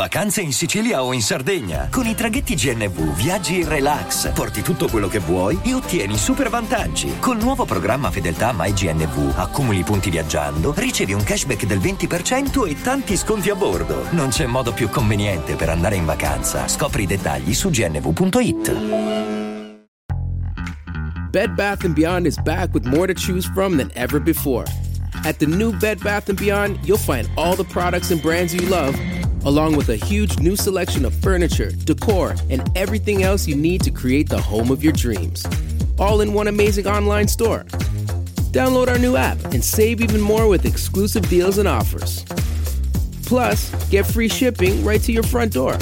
Vacanze in Sicilia o in Sardegna. Con i traghetti GNV viaggi in relax, porti tutto quello che vuoi e ottieni super vantaggi. Col nuovo programma Fedeltà MyGNV accumuli punti viaggiando, ricevi un cashback del 20% e tanti sconti a bordo. Non c'è modo più conveniente per andare in vacanza. Scopri i dettagli su gnv.it. Bed Bath & Beyond is back with more to choose from than ever before. At the new Bed Bath & Beyond, you'll find all the products and brands you love, along with a huge new selection of furniture, decor, and everything else you need to create the home of your dreams. All in one amazing online store. Download our new app and save even more with exclusive deals and offers. Plus, get free shipping right to your front door.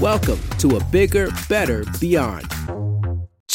Welcome to a bigger, better beyond.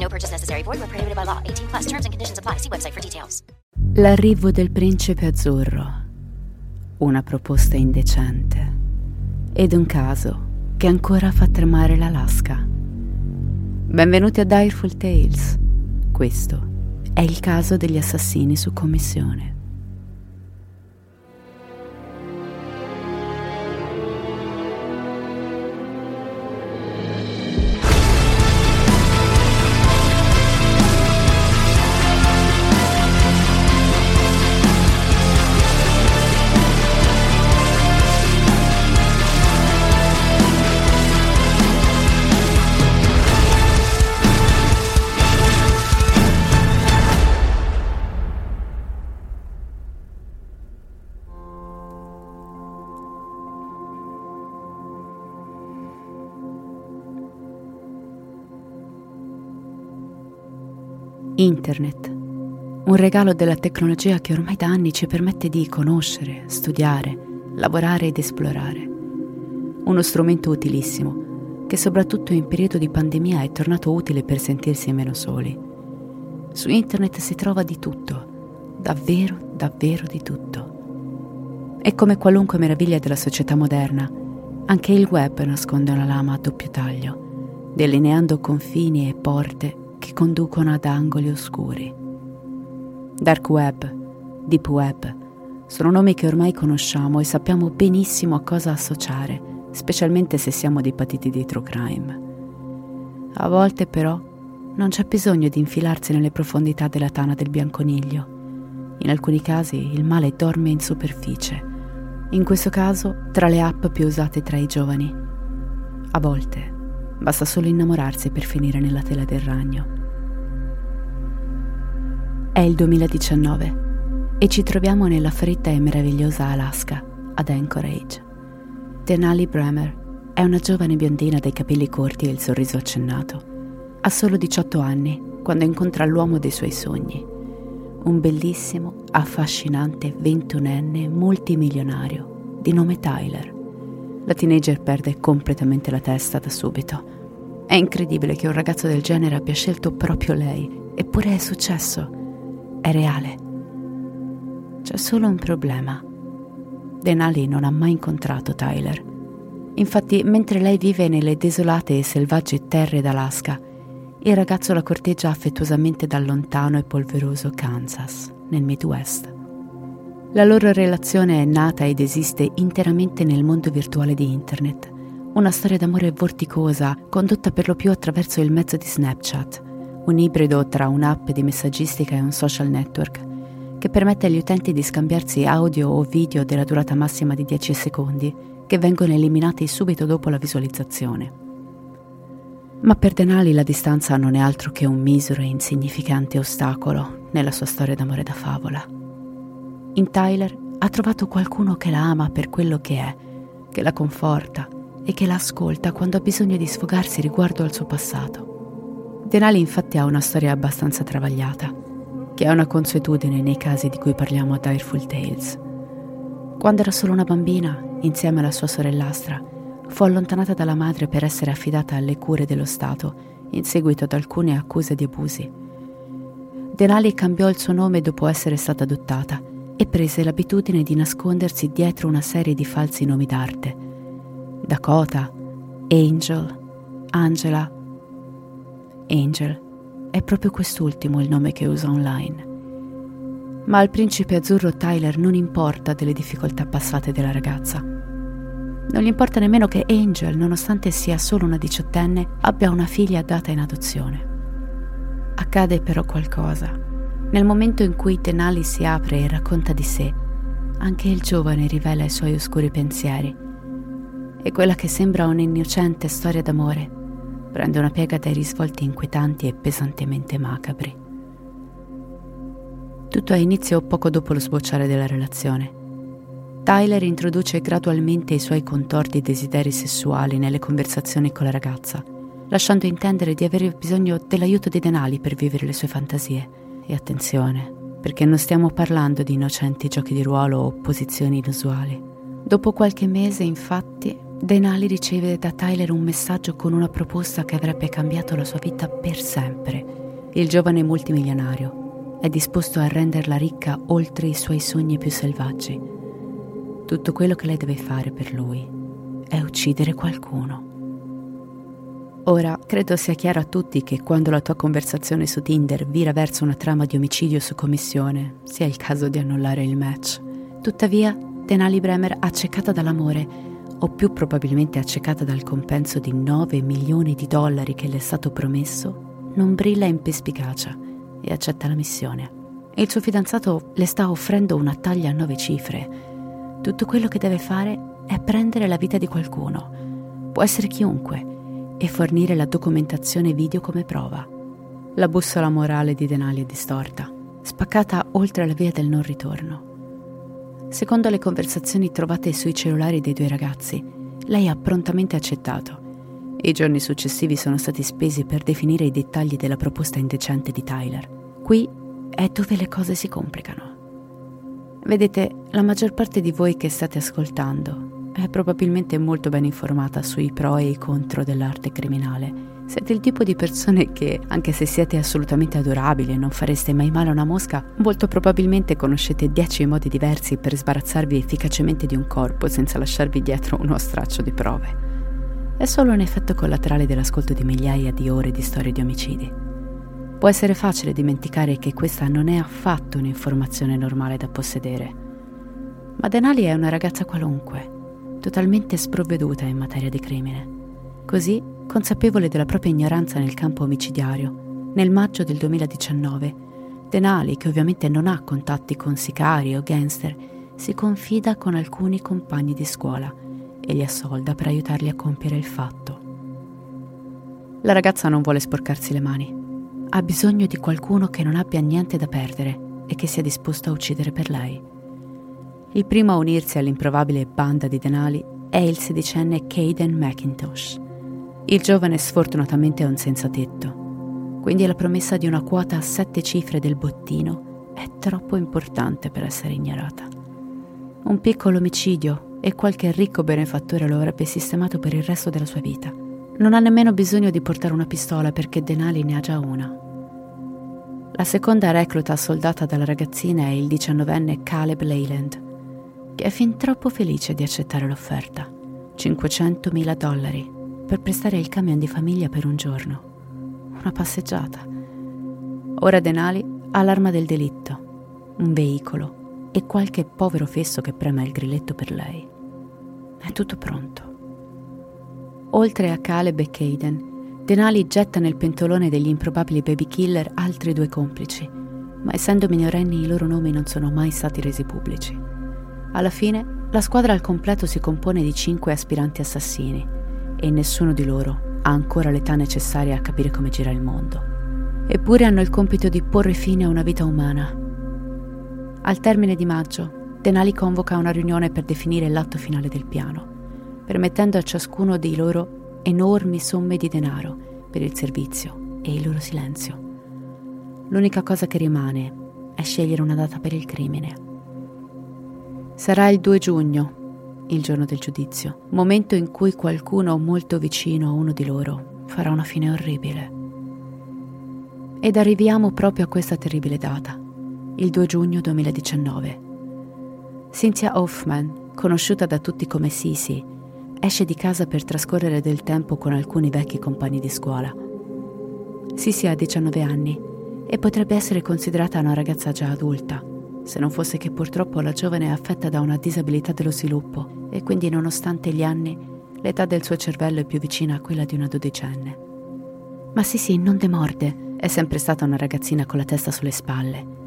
No purchase necessary. Void where prohibited by law. 18 plus terms and conditions apply. See website for details. L'arrivo del principe azzurro. Una proposta indecente. Ed un caso che ancora fa tremare l'Alaska. Benvenuti a Direful Tales. Questo è il caso degli assassini su commissione. Internet. Un regalo della tecnologia che ormai da anni ci permette di conoscere, studiare, lavorare ed esplorare. Uno strumento utilissimo che soprattutto in periodo di pandemia è tornato utile per sentirsi meno soli. Su internet si trova di tutto, davvero, davvero di tutto. E come qualunque meraviglia della società moderna, anche il web nasconde una lama a doppio taglio, delineando confini e porte che conducono ad angoli oscuri. Dark web, deep web, sono nomi che ormai conosciamo e sappiamo benissimo a cosa associare, specialmente se siamo dei patiti di true crime. A volte però non c'è bisogno di infilarsi nelle profondità della tana del bianconiglio. In alcuni casi il male dorme in superficie, in questo caso tra le app più usate tra i giovani. A volte Basta solo innamorarsi per finire nella tela del ragno. È il 2019 e ci troviamo nella fredda e meravigliosa Alaska, ad Anchorage. Denali Bremer è una giovane biondina dai capelli corti e il sorriso accennato. Ha solo 18 anni quando incontra l'uomo dei suoi sogni, un bellissimo, affascinante ventunenne multimilionario di nome Tyler. La teenager perde completamente la testa da subito. È incredibile che un ragazzo del genere abbia scelto proprio lei, eppure è successo. È reale. C'è solo un problema. Denali non ha mai incontrato Tyler. Infatti, mentre lei vive nelle desolate e selvagge terre d'Alaska, il ragazzo la corteggia affettuosamente dal lontano e polveroso Kansas, nel Midwest. La loro relazione è nata ed esiste interamente nel mondo virtuale di Internet. Una storia d'amore vorticosa, condotta per lo più attraverso il mezzo di Snapchat, un ibrido tra un'app di messaggistica e un social network, che permette agli utenti di scambiarsi audio o video della durata massima di 10 secondi, che vengono eliminati subito dopo la visualizzazione. Ma per Denali la distanza non è altro che un misero e insignificante ostacolo nella sua storia d'amore da favola. In Tyler ha trovato qualcuno che la ama per quello che è, che la conforta e che la ascolta quando ha bisogno di sfogarsi riguardo al suo passato. Denali infatti ha una storia abbastanza travagliata, che è una consuetudine nei casi di cui parliamo a Direful Tales. Quando era solo una bambina, insieme alla sua sorellastra, fu allontanata dalla madre per essere affidata alle cure dello Stato in seguito ad alcune accuse di abusi. Denali cambiò il suo nome dopo essere stata adottata e prese l'abitudine di nascondersi dietro una serie di falsi nomi d'arte. Dakota, Angel, Angela. Angel è proprio quest'ultimo il nome che usa online. Ma al principe azzurro Tyler non importa delle difficoltà passate della ragazza. Non gli importa nemmeno che Angel, nonostante sia solo una diciottenne, abbia una figlia data in adozione. Accade però qualcosa. Nel momento in cui Tenali si apre e racconta di sé, anche il giovane rivela i suoi oscuri pensieri. E quella che sembra un'innocente storia d'amore prende una piega dai risvolti inquietanti e pesantemente macabri. Tutto ha inizio poco dopo lo sbocciare della relazione. Tyler introduce gradualmente i suoi contorti desideri sessuali nelle conversazioni con la ragazza, lasciando intendere di avere bisogno dell'aiuto dei denali per vivere le sue fantasie. E attenzione, perché non stiamo parlando di innocenti giochi di ruolo o posizioni inusuali. Dopo qualche mese, infatti, Denali riceve da Tyler un messaggio con una proposta che avrebbe cambiato la sua vita per sempre. Il giovane multimilionario è disposto a renderla ricca oltre i suoi sogni più selvaggi. Tutto quello che lei deve fare per lui è uccidere qualcuno. Ora, credo sia chiaro a tutti che quando la tua conversazione su Tinder vira verso una trama di omicidio su commissione, sia il caso di annullare il match. Tuttavia, Denali Bremer, accecata dall'amore, o più probabilmente accecata dal compenso di 9 milioni di dollari che le è stato promesso, non brilla in perspicacia e accetta la missione. Il suo fidanzato le sta offrendo una taglia a nove cifre. Tutto quello che deve fare è prendere la vita di qualcuno, può essere chiunque, e fornire la documentazione video come prova. La bussola morale di Denali è distorta, spaccata oltre la via del non ritorno. Secondo le conversazioni trovate sui cellulari dei due ragazzi, lei ha prontamente accettato. I giorni successivi sono stati spesi per definire i dettagli della proposta indecente di Tyler. Qui è dove le cose si complicano. Vedete, la maggior parte di voi che state ascoltando è probabilmente molto ben informata sui pro e i contro dell'arte criminale siete il tipo di persone che, anche se siete assolutamente adorabili e non fareste mai male a una mosca, molto probabilmente conoscete dieci modi diversi per sbarazzarvi efficacemente di un corpo senza lasciarvi dietro uno straccio di prove. È solo un effetto collaterale dell'ascolto di migliaia di ore di storie di omicidi. Può essere facile dimenticare che questa non è affatto un'informazione normale da possedere. Ma Denali è una ragazza qualunque, totalmente sprovveduta in materia di crimine. Così consapevole della propria ignoranza nel campo omicidiario, nel maggio del 2019, Denali, che ovviamente non ha contatti con sicari o gangster, si confida con alcuni compagni di scuola e li assolda per aiutarli a compiere il fatto. La ragazza non vuole sporcarsi le mani. Ha bisogno di qualcuno che non abbia niente da perdere e che sia disposto a uccidere per lei. Il primo a unirsi all'improbabile banda di Denali è il sedicenne Caden McIntosh il giovane sfortunatamente è un senza tetto, quindi la promessa di una quota a sette cifre del bottino è troppo importante per essere ignorata. Un piccolo omicidio e qualche ricco benefattore lo avrebbe sistemato per il resto della sua vita. Non ha nemmeno bisogno di portare una pistola perché Denali ne ha già una. La seconda recluta soldata dalla ragazzina è il diciannovenne Caleb Leyland, è fin troppo felice di accettare l'offerta. 500.000 dollari per prestare il camion di famiglia per un giorno. Una passeggiata. Ora Denali ha l'arma del delitto, un veicolo e qualche povero fesso che prema il grilletto per lei. È tutto pronto. Oltre a Caleb e Caden, Denali getta nel pentolone degli improbabili baby killer altri due complici, ma essendo minorenni i loro nomi non sono mai stati resi pubblici. Alla fine, la squadra al completo si compone di cinque aspiranti assassini, e nessuno di loro ha ancora l'età necessaria a capire come gira il mondo. Eppure hanno il compito di porre fine a una vita umana. Al termine di maggio, Denali convoca una riunione per definire l'atto finale del piano, permettendo a ciascuno di loro enormi somme di denaro per il servizio e il loro silenzio. L'unica cosa che rimane è scegliere una data per il crimine. Sarà il 2 giugno il giorno del giudizio, momento in cui qualcuno molto vicino a uno di loro farà una fine orribile. Ed arriviamo proprio a questa terribile data, il 2 giugno 2019. Cynthia Hoffman, conosciuta da tutti come Sisi, esce di casa per trascorrere del tempo con alcuni vecchi compagni di scuola. Sisi ha 19 anni e potrebbe essere considerata una ragazza già adulta, se non fosse che purtroppo la giovane è affetta da una disabilità dello sviluppo e quindi nonostante gli anni l'età del suo cervello è più vicina a quella di una dodicenne. Ma sì sì, non demorde, è sempre stata una ragazzina con la testa sulle spalle.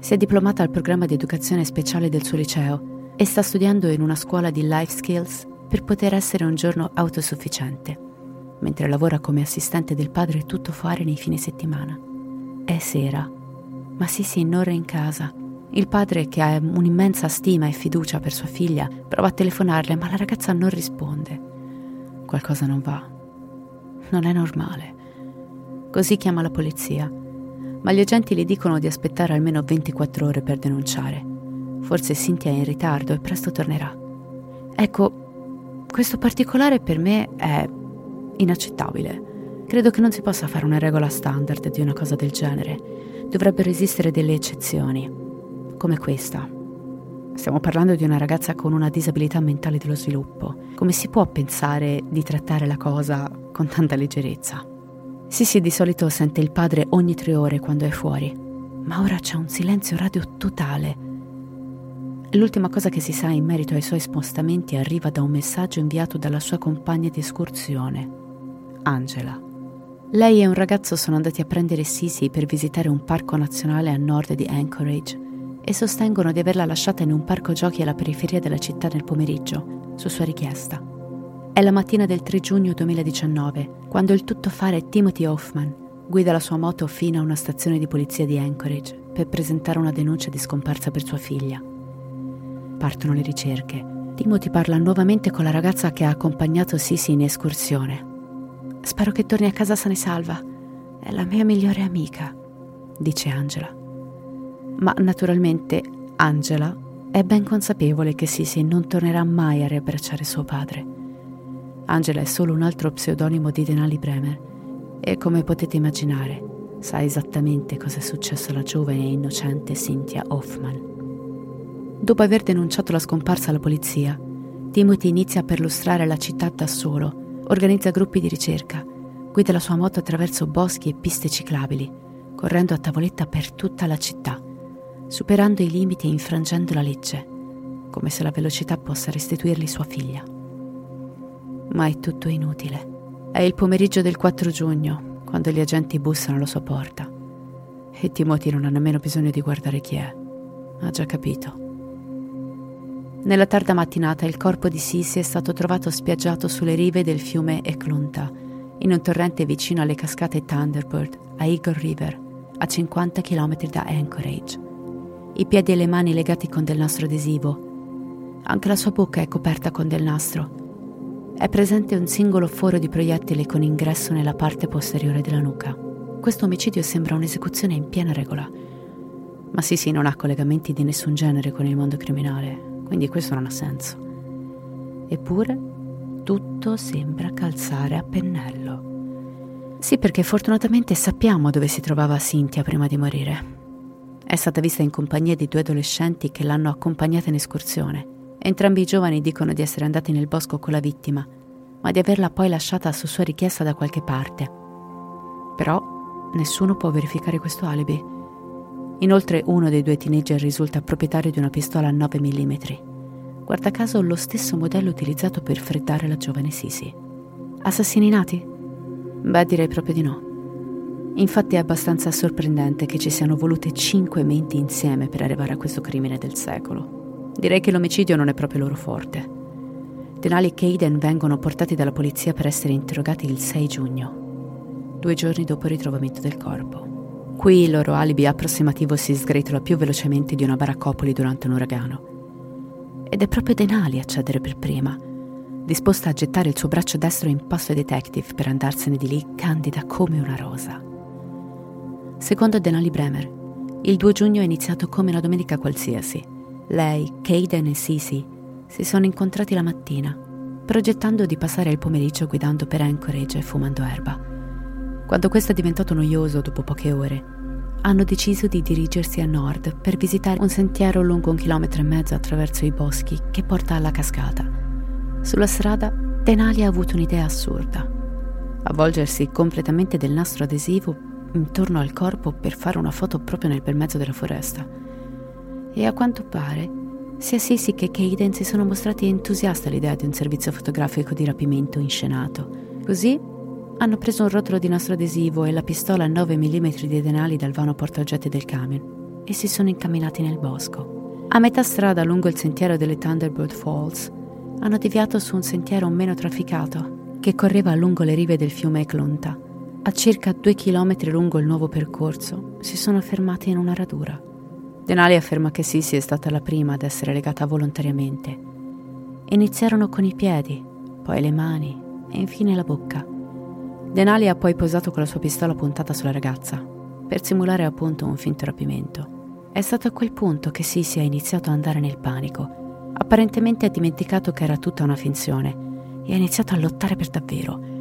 Si è diplomata al programma di educazione speciale del suo liceo e sta studiando in una scuola di life skills per poter essere un giorno autosufficiente, mentre lavora come assistente del padre tutto fare nei fine settimana. È sera, ma sì, non in casa il padre, che ha un'immensa stima e fiducia per sua figlia, prova a telefonarle, ma la ragazza non risponde. Qualcosa non va. Non è normale. Così chiama la polizia, ma gli agenti le dicono di aspettare almeno 24 ore per denunciare. Forse Cynthia è in ritardo e presto tornerà. Ecco, questo particolare per me è inaccettabile. Credo che non si possa fare una regola standard di una cosa del genere. Dovrebbero esistere delle eccezioni come questa. Stiamo parlando di una ragazza con una disabilità mentale dello sviluppo. Come si può pensare di trattare la cosa con tanta leggerezza? Sì, di solito sente il padre ogni tre ore quando è fuori, ma ora c'è un silenzio radio totale. L'ultima cosa che si sa in merito ai suoi spostamenti arriva da un messaggio inviato dalla sua compagna di escursione, Angela. Lei e un ragazzo sono andati a prendere Sisi per visitare un parco nazionale a nord di Anchorage e sostengono di averla lasciata in un parco giochi alla periferia della città nel pomeriggio, su sua richiesta. È la mattina del 3 giugno 2019, quando il tuttofare Timothy Hoffman guida la sua moto fino a una stazione di polizia di Anchorage per presentare una denuncia di scomparsa per sua figlia. Partono le ricerche. Timothy parla nuovamente con la ragazza che ha accompagnato Sisi in escursione. Spero che torni a casa sana e salva. È la mia migliore amica, dice Angela ma naturalmente Angela è ben consapevole che Sisi non tornerà mai a riabbracciare suo padre. Angela è solo un altro pseudonimo di Denali Bremer e come potete immaginare sa esattamente cosa è successo alla giovane e innocente Cynthia Hoffman. Dopo aver denunciato la scomparsa alla polizia, Timothy inizia a perlustrare la città da solo, organizza gruppi di ricerca, guida la sua moto attraverso boschi e piste ciclabili, correndo a tavoletta per tutta la città superando i limiti e infrangendo la legge, come se la velocità possa restituirgli sua figlia. Ma è tutto inutile. È il pomeriggio del 4 giugno, quando gli agenti bussano alla sua porta. E Timothy non ha nemmeno bisogno di guardare chi è. Ha già capito. Nella tarda mattinata il corpo di Sisi è stato trovato spiaggiato sulle rive del fiume Eklunta, in un torrente vicino alle cascate Thunderbird, a Eagle River, a 50 km da Anchorage i piedi e le mani legati con del nastro adesivo. Anche la sua bocca è coperta con del nastro. È presente un singolo foro di proiettile con ingresso nella parte posteriore della nuca. Questo omicidio sembra un'esecuzione in piena regola. Ma Sisi non ha collegamenti di nessun genere con il mondo criminale, quindi questo non ha senso. Eppure, tutto sembra calzare a pennello. Sì, perché fortunatamente sappiamo dove si trovava Cynthia prima di morire. È stata vista in compagnia di due adolescenti che l'hanno accompagnata in escursione. Entrambi i giovani dicono di essere andati nel bosco con la vittima, ma di averla poi lasciata su sua richiesta da qualche parte. Però nessuno può verificare questo alibi. Inoltre uno dei due teenager risulta proprietario di una pistola a 9 mm. Guarda caso lo stesso modello utilizzato per freddare la giovane Sisi. Assassini nati? Beh, direi proprio di no. Infatti è abbastanza sorprendente che ci siano volute cinque menti insieme per arrivare a questo crimine del secolo. Direi che l'omicidio non è proprio loro forte. Denali e Caden vengono portati dalla polizia per essere interrogati il 6 giugno, due giorni dopo il ritrovamento del corpo. Qui il loro alibi approssimativo si sgretola più velocemente di una baraccopoli durante un uragano. Ed è proprio Denali a cedere per prima, disposta a gettare il suo braccio destro in passo ai detective per andarsene di lì candida come una rosa. Secondo Denali Bremer, il 2 giugno è iniziato come una domenica qualsiasi. Lei, Caden e Sisi Si sono incontrati la mattina, progettando di passare il pomeriggio guidando per Anchorage e fumando erba. Quando questo è diventato noioso dopo poche ore, hanno deciso di dirigersi a nord per visitare un sentiero lungo un chilometro e mezzo attraverso i boschi che porta alla cascata. Sulla strada, Denali ha avuto un'idea assurda. Avvolgersi completamente del nastro adesivo intorno al corpo per fare una foto proprio nel bel mezzo della foresta. E a quanto pare, sia Sisi che Caden si sono mostrati entusiasti all'idea di un servizio fotografico di rapimento inscenato. Così hanno preso un rotolo di nastro adesivo e la pistola a 9 mm di denali dal vano portaoggetti del camion e si sono incamminati nel bosco. A metà strada lungo il sentiero delle Thunderbird Falls hanno deviato su un sentiero meno trafficato che correva lungo le rive del fiume Eklonta. A circa due chilometri lungo il nuovo percorso si sono fermati in una radura. Denali afferma che Sisi è stata la prima ad essere legata volontariamente. Iniziarono con i piedi, poi le mani e infine la bocca. Denali ha poi posato con la sua pistola puntata sulla ragazza, per simulare appunto un finto rapimento. È stato a quel punto che Sisi ha iniziato a andare nel panico. Apparentemente ha dimenticato che era tutta una finzione e ha iniziato a lottare per davvero.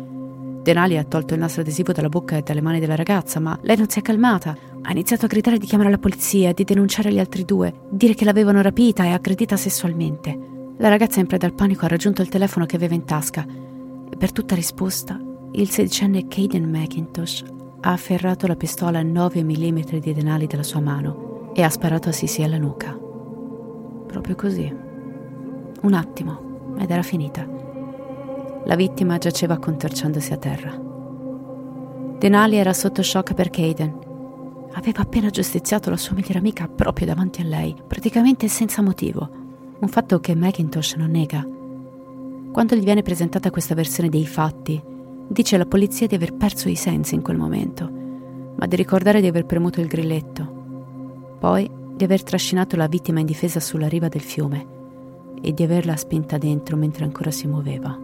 Denali ha tolto il nastro adesivo dalla bocca e dalle mani della ragazza, ma lei non si è calmata. Ha iniziato a gridare di chiamare la polizia, di denunciare gli altri due, dire che l'avevano rapita e aggredita sessualmente. La ragazza in preda al panico ha raggiunto il telefono che aveva in tasca e per tutta risposta il sedicenne Caden McIntosh ha afferrato la pistola a 9 mm di denali dalla sua mano e ha sparato a Sisi alla nuca. Proprio così. Un attimo, ed era finita. La vittima giaceva contorciandosi a terra. Denali era sotto shock per Caden. Aveva appena giustiziato la sua migliore amica proprio davanti a lei, praticamente senza motivo. Un fatto che McIntosh non nega. Quando gli viene presentata questa versione dei fatti, Dice alla polizia di aver perso i sensi in quel momento, ma di ricordare di aver premuto il grilletto. Poi di aver trascinato la vittima indifesa sulla riva del fiume e di averla spinta dentro mentre ancora si muoveva.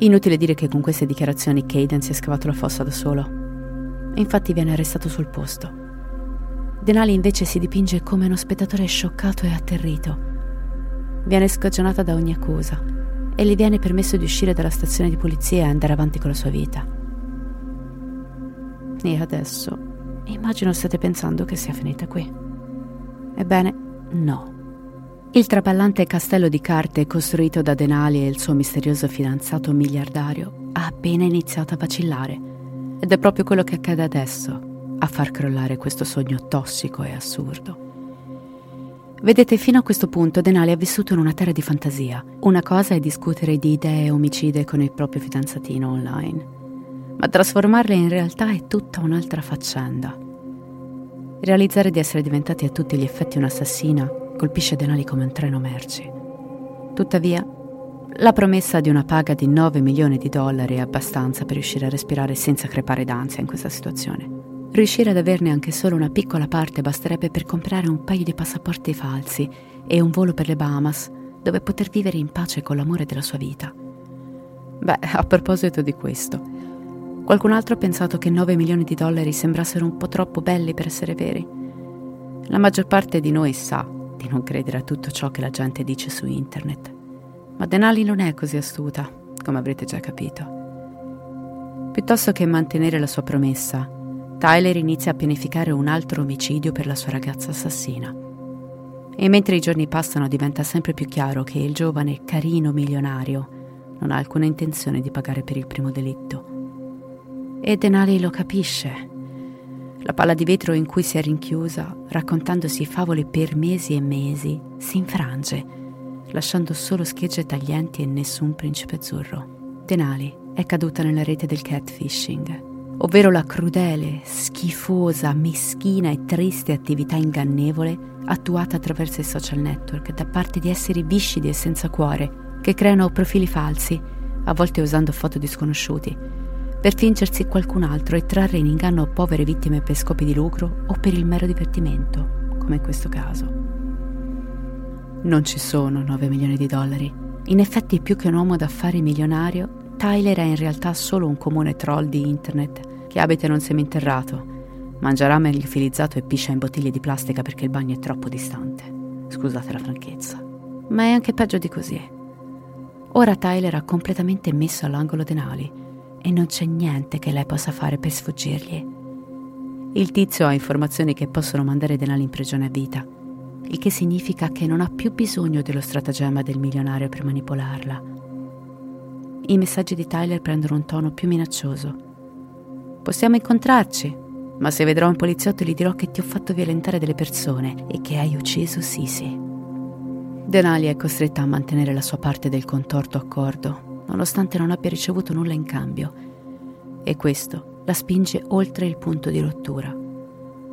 Inutile dire che con queste dichiarazioni Caden si è scavato la fossa da solo. E infatti viene arrestato sul posto. Denali invece si dipinge come uno spettatore scioccato e atterrito. Viene scagionata da ogni accusa e gli viene permesso di uscire dalla stazione di polizia e andare avanti con la sua vita. E adesso immagino state pensando che sia finita qui. Ebbene, no. Il traballante castello di carte costruito da Denali e il suo misterioso fidanzato miliardario ha appena iniziato a vacillare. Ed è proprio quello che accade adesso a far crollare questo sogno tossico e assurdo. Vedete, fino a questo punto Denali ha vissuto in una terra di fantasia. Una cosa è discutere di idee omicide con il proprio fidanzatino online, ma trasformarle in realtà è tutta un'altra faccenda. Realizzare di essere diventati a tutti gli effetti un'assassina colpisce Denali come un treno merci. Tuttavia, la promessa di una paga di 9 milioni di dollari è abbastanza per riuscire a respirare senza crepare d'ansia in questa situazione. Riuscire ad averne anche solo una piccola parte basterebbe per comprare un paio di passaporti falsi e un volo per le Bahamas, dove poter vivere in pace con l'amore della sua vita. Beh, a proposito di questo, qualcun altro ha pensato che 9 milioni di dollari sembrassero un po' troppo belli per essere veri. La maggior parte di noi sa di non credere a tutto ciò che la gente dice su internet, ma Denali non è così astuta, come avrete già capito. Piuttosto che mantenere la sua promessa, Tyler inizia a pianificare un altro omicidio per la sua ragazza assassina. E mentre i giorni passano diventa sempre più chiaro che il giovane carino milionario non ha alcuna intenzione di pagare per il primo delitto. E Denali lo capisce. La palla di vetro in cui si è rinchiusa, raccontandosi favole per mesi e mesi, si infrange, lasciando solo schegge taglienti e nessun principe azzurro. Denali è caduta nella rete del catfishing ovvero la crudele, schifosa, meschina e triste attività ingannevole attuata attraverso i social network da parte di esseri viscidi e senza cuore che creano profili falsi, a volte usando foto di sconosciuti, per fingersi qualcun altro e trarre in inganno povere vittime per scopi di lucro o per il mero divertimento, come in questo caso. Non ci sono 9 milioni di dollari. In effetti, più che un uomo d'affari milionario, Tyler è in realtà solo un comune troll di internet che abita in un seminterrato. Mangia rame liofilizzato e piscia in bottiglie di plastica perché il bagno è troppo distante. Scusate la franchezza. Ma è anche peggio di così. Ora Tyler ha completamente messo all'angolo Denali e non c'è niente che lei possa fare per sfuggirgli. Il tizio ha informazioni che possono mandare Denali in prigione a vita, il che significa che non ha più bisogno dello stratagemma del milionario per manipolarla. I messaggi di Tyler prendono un tono più minaccioso. Possiamo incontrarci, ma se vedrò un poliziotto gli dirò che ti ho fatto violentare delle persone e che hai ucciso Sisi. Denali è costretta a mantenere la sua parte del contorto accordo, nonostante non abbia ricevuto nulla in cambio. E questo la spinge oltre il punto di rottura.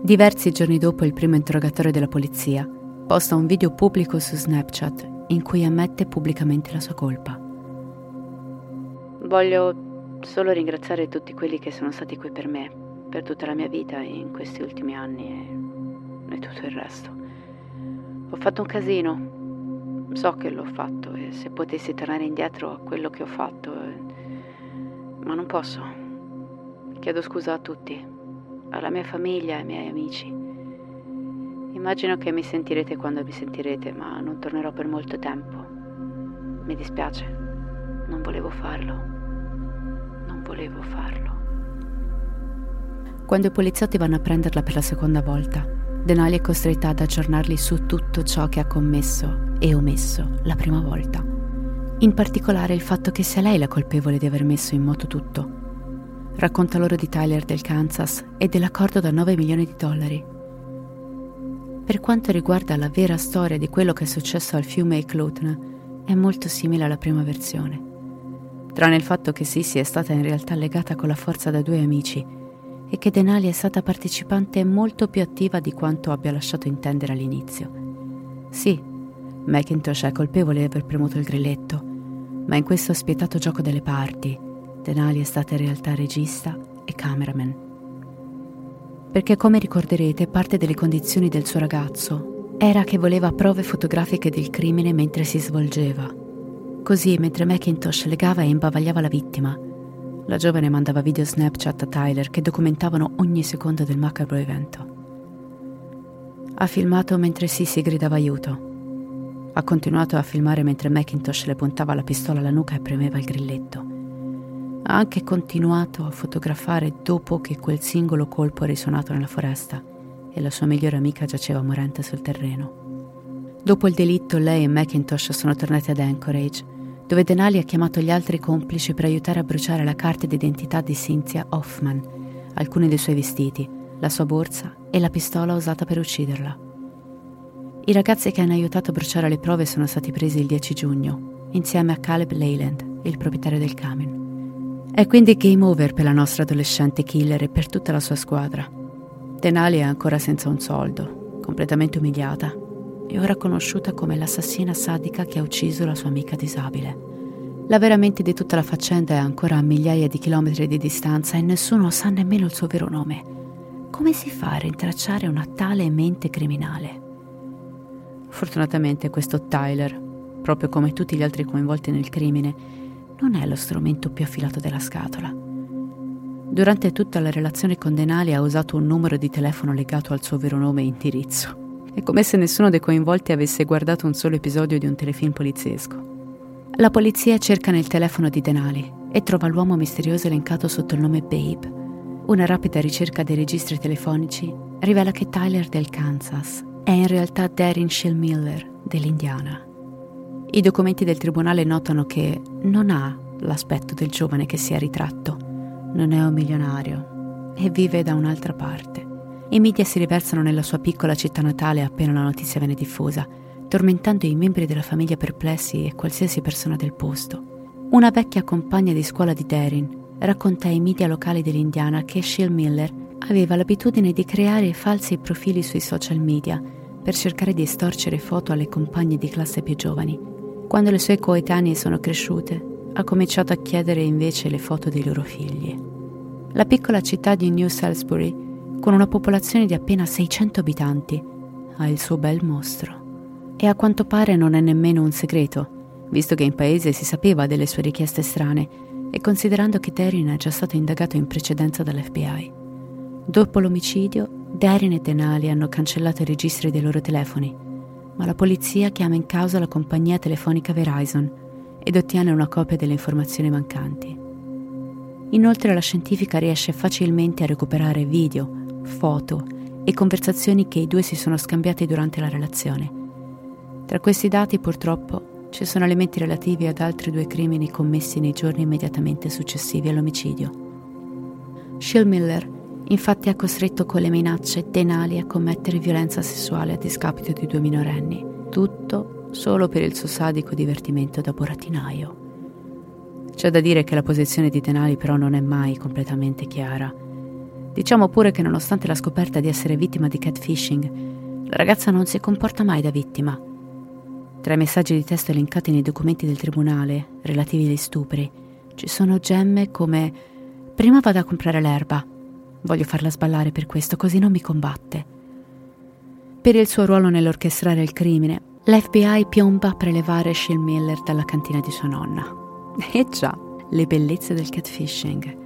Diversi giorni dopo il primo interrogatorio della polizia, posta un video pubblico su Snapchat in cui ammette pubblicamente la sua colpa. Voglio solo ringraziare tutti quelli che sono stati qui per me, per tutta la mia vita in questi ultimi anni e, e tutto il resto. Ho fatto un casino, so che l'ho fatto e se potessi tornare indietro a quello che ho fatto, eh, ma non posso. Chiedo scusa a tutti, alla mia famiglia e ai miei amici. Immagino che mi sentirete quando mi sentirete, ma non tornerò per molto tempo. Mi dispiace, non volevo farlo. Non volevo farlo. Quando i poliziotti vanno a prenderla per la seconda volta, Denali è costretta ad aggiornarli su tutto ciò che ha commesso e omesso la prima volta. In particolare il fatto che sia lei la colpevole di aver messo in moto tutto Racconta loro di Tyler del Kansas e dell'accordo da 9 milioni di dollari. Per quanto riguarda la vera storia di quello che è successo al fiume Eklutna, è molto simile alla prima versione. Tranne il fatto che Sissy è stata in realtà legata con la forza da due amici e che Denali è stata partecipante molto più attiva di quanto abbia lasciato intendere all'inizio. Sì, McIntosh è colpevole di aver premuto il grilletto, ma in questo spietato gioco delle parti, Denali è stata in realtà regista e cameraman. Perché come ricorderete parte delle condizioni del suo ragazzo era che voleva prove fotografiche del crimine mentre si svolgeva. Così, mentre Macintosh legava e imbavagliava la vittima, la giovane mandava video Snapchat a Tyler che documentavano ogni secondo del macabro evento. Ha filmato mentre Sissy gridava aiuto. Ha continuato a filmare mentre Macintosh le puntava la pistola alla nuca e premeva il grilletto ha anche continuato a fotografare dopo che quel singolo colpo ha risuonato nella foresta e la sua migliore amica giaceva morente sul terreno. Dopo il delitto lei e Macintosh sono tornati ad Anchorage, dove Denali ha chiamato gli altri complici per aiutare a bruciare la carta d'identità di Cynthia Hoffman, alcuni dei suoi vestiti, la sua borsa e la pistola usata per ucciderla. I ragazzi che hanno aiutato a bruciare le prove sono stati presi il 10 giugno, insieme a Caleb Leyland, il proprietario del camion. È quindi game over per la nostra adolescente killer e per tutta la sua squadra. Denali è ancora senza un soldo, completamente umiliata e ora conosciuta come l'assassina sadica che ha ucciso la sua amica disabile. La vera mente di tutta la faccenda è ancora a migliaia di chilometri di distanza e nessuno sa nemmeno il suo vero nome. Come si fa a rintracciare una tale mente criminale? Fortunatamente questo Tyler, proprio come tutti gli altri coinvolti nel crimine, non è lo strumento più affilato della scatola. Durante tutta la relazione con Denali ha usato un numero di telefono legato al suo vero nome e indirizzo. È come se nessuno dei coinvolti avesse guardato un solo episodio di un telefilm poliziesco. La polizia cerca nel telefono di Denali e trova l'uomo misterioso elencato sotto il nome Babe. Una rapida ricerca dei registri telefonici rivela che Tyler del Kansas è in realtà Darren Miller dell'Indiana. I documenti del tribunale notano che non ha l'aspetto del giovane che si è ritratto, non è un milionario e vive da un'altra parte. I media si riversano nella sua piccola città natale appena la notizia viene diffusa, tormentando i membri della famiglia perplessi e qualsiasi persona del posto. Una vecchia compagna di scuola di Darin racconta ai media locali dell'Indiana che Shill Miller aveva l'abitudine di creare falsi profili sui social media per cercare di estorcere foto alle compagne di classe più giovani quando le sue coetanee sono cresciute, ha cominciato a chiedere invece le foto dei loro figli. La piccola città di New Salisbury, con una popolazione di appena 600 abitanti, ha il suo bel mostro. E a quanto pare non è nemmeno un segreto, visto che in paese si sapeva delle sue richieste strane e considerando che Darren è già stato indagato in precedenza dall'FBI. Dopo l'omicidio, Darren e Denali hanno cancellato i registri dei loro telefoni ma la polizia chiama in causa la compagnia telefonica Verizon ed ottiene una copia delle informazioni mancanti. Inoltre la scientifica riesce facilmente a recuperare video, foto e conversazioni che i due si sono scambiati durante la relazione. Tra questi dati purtroppo ci sono elementi relativi ad altri due crimini commessi nei giorni immediatamente successivi all'omicidio. Shill Miller infatti ha costretto con le minacce Denali a commettere violenza sessuale a discapito di due minorenni, tutto solo per il suo sadico divertimento da burattinaio. C'è da dire che la posizione di Denali però non è mai completamente chiara. Diciamo pure che nonostante la scoperta di essere vittima di catfishing, la ragazza non si comporta mai da vittima. Tra i messaggi di testo elencati nei documenti del tribunale relativi agli stupri ci sono gemme come Prima vado a comprare l'erba. Voglio farla sballare per questo, così non mi combatte. Per il suo ruolo nell'orchestrare il crimine, l'FBI piomba a prelevare Shill Miller dalla cantina di sua nonna. E già, le bellezze del catfishing.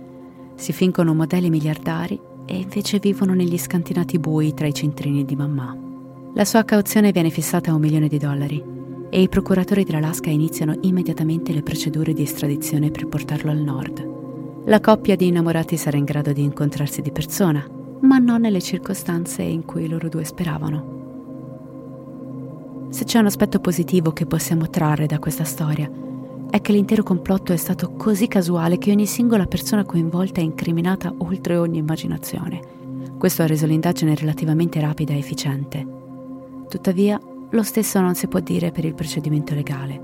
Si fingono modelli miliardari e invece vivono negli scantinati bui tra i centrini di mamma. La sua cauzione viene fissata a un milione di dollari e i procuratori dell'Alaska iniziano immediatamente le procedure di estradizione per portarlo al nord la coppia di innamorati sarà in grado di incontrarsi di persona, ma non nelle circostanze in cui loro due speravano. Se c'è un aspetto positivo che possiamo trarre da questa storia, è che l'intero complotto è stato così casuale che ogni singola persona coinvolta è incriminata oltre ogni immaginazione. Questo ha reso l'indagine relativamente rapida e efficiente. Tuttavia, lo stesso non si può dire per il procedimento legale.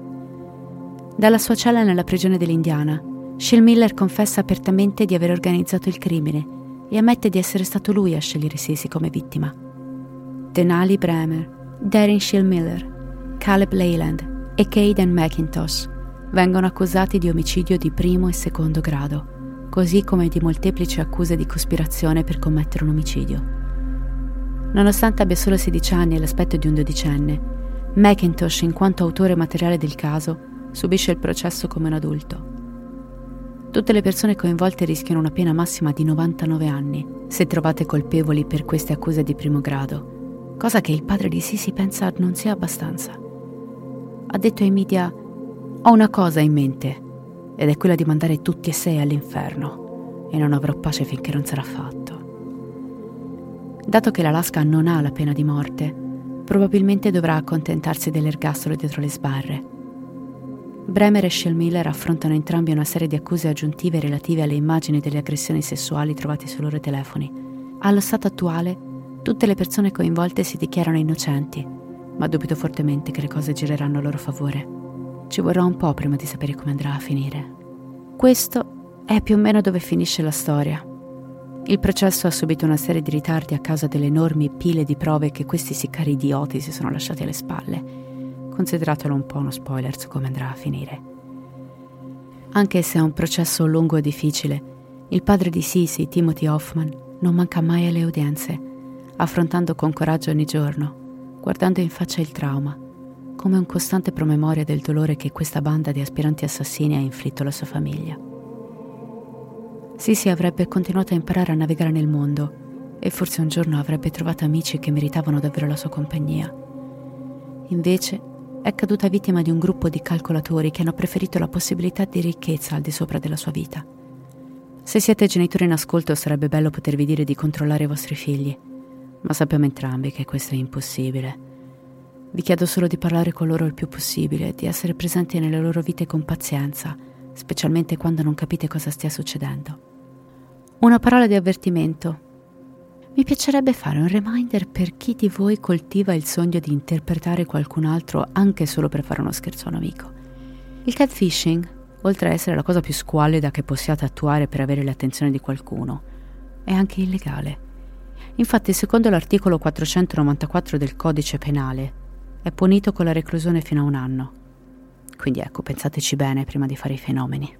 Dalla sua cella nella prigione dell'Indiana, Shell Miller confessa apertamente di aver organizzato il crimine e ammette di essere stato lui a scegliere Sisi come vittima. Denali Bremer, Darren Shell Miller, Caleb Leyland e Caden McIntosh vengono accusati di omicidio di primo e secondo grado, così come di molteplici accuse di cospirazione per commettere un omicidio. Nonostante abbia solo 16 anni e l'aspetto di un dodicenne, McIntosh, in quanto autore materiale del caso, subisce il processo come un adulto. Tutte le persone coinvolte rischiano una pena massima di 99 anni se trovate colpevoli per queste accuse di primo grado, cosa che il padre di Sisi pensa non sia abbastanza. Ha detto ai media: Ho una cosa in mente, ed è quella di mandare tutti e sei all'inferno, e non avrò pace finché non sarà fatto. Dato che l'Alaska non ha la pena di morte, probabilmente dovrà accontentarsi dell'ergastolo dietro le sbarre Bremer e Schellmiller affrontano entrambi una serie di accuse aggiuntive relative alle immagini delle aggressioni sessuali trovate sui loro telefoni. Allo stato attuale, tutte le persone coinvolte si dichiarano innocenti, ma dubito fortemente che le cose gireranno a loro favore. Ci vorrà un po' prima di sapere come andrà a finire. Questo è più o meno dove finisce la storia. Il processo ha subito una serie di ritardi a causa delle enormi pile di prove che questi siccari idioti si sono lasciati alle spalle consideratelo un po' uno spoiler su come andrà a finire. Anche se è un processo lungo e difficile, il padre di Sisi, Timothy Hoffman, non manca mai alle udienze, affrontando con coraggio ogni giorno, guardando in faccia il trauma, come un costante promemoria del dolore che questa banda di aspiranti assassini ha inflitto alla sua famiglia. Sisi avrebbe continuato a imparare a navigare nel mondo e forse un giorno avrebbe trovato amici che meritavano davvero la sua compagnia. Invece è caduta vittima di un gruppo di calcolatori che hanno preferito la possibilità di ricchezza al di sopra della sua vita. Se siete genitori in ascolto sarebbe bello potervi dire di controllare i vostri figli, ma sappiamo entrambi che questo è impossibile. Vi chiedo solo di parlare con loro il più possibile, di essere presenti nelle loro vite con pazienza, specialmente quando non capite cosa stia succedendo. Una parola di avvertimento mi piacerebbe fare un reminder per chi di voi coltiva il sogno di interpretare qualcun altro anche solo per fare uno scherzo a un amico. Il catfishing, oltre a essere la cosa più squallida che possiate attuare per avere l'attenzione di qualcuno, è anche illegale. Infatti, secondo l'articolo 494 del codice penale, è punito con la reclusione fino a un anno. Quindi ecco, pensateci bene prima di fare i fenomeni.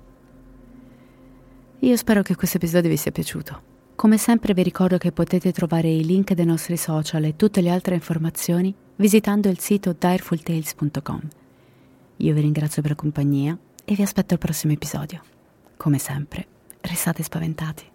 Io spero che questo episodio vi sia piaciuto. Come sempre vi ricordo che potete trovare i link dei nostri social e tutte le altre informazioni visitando il sito direfultales.com. Io vi ringrazio per la compagnia e vi aspetto al prossimo episodio. Come sempre, restate spaventati.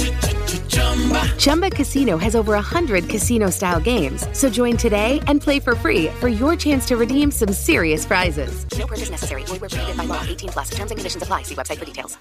Chumba Casino has over 100 casino style games. So join today and play for free for your chance to redeem some serious prizes. No purchase necessary. Void where prohibited by law. 18 plus. Terms and conditions apply. See website for details.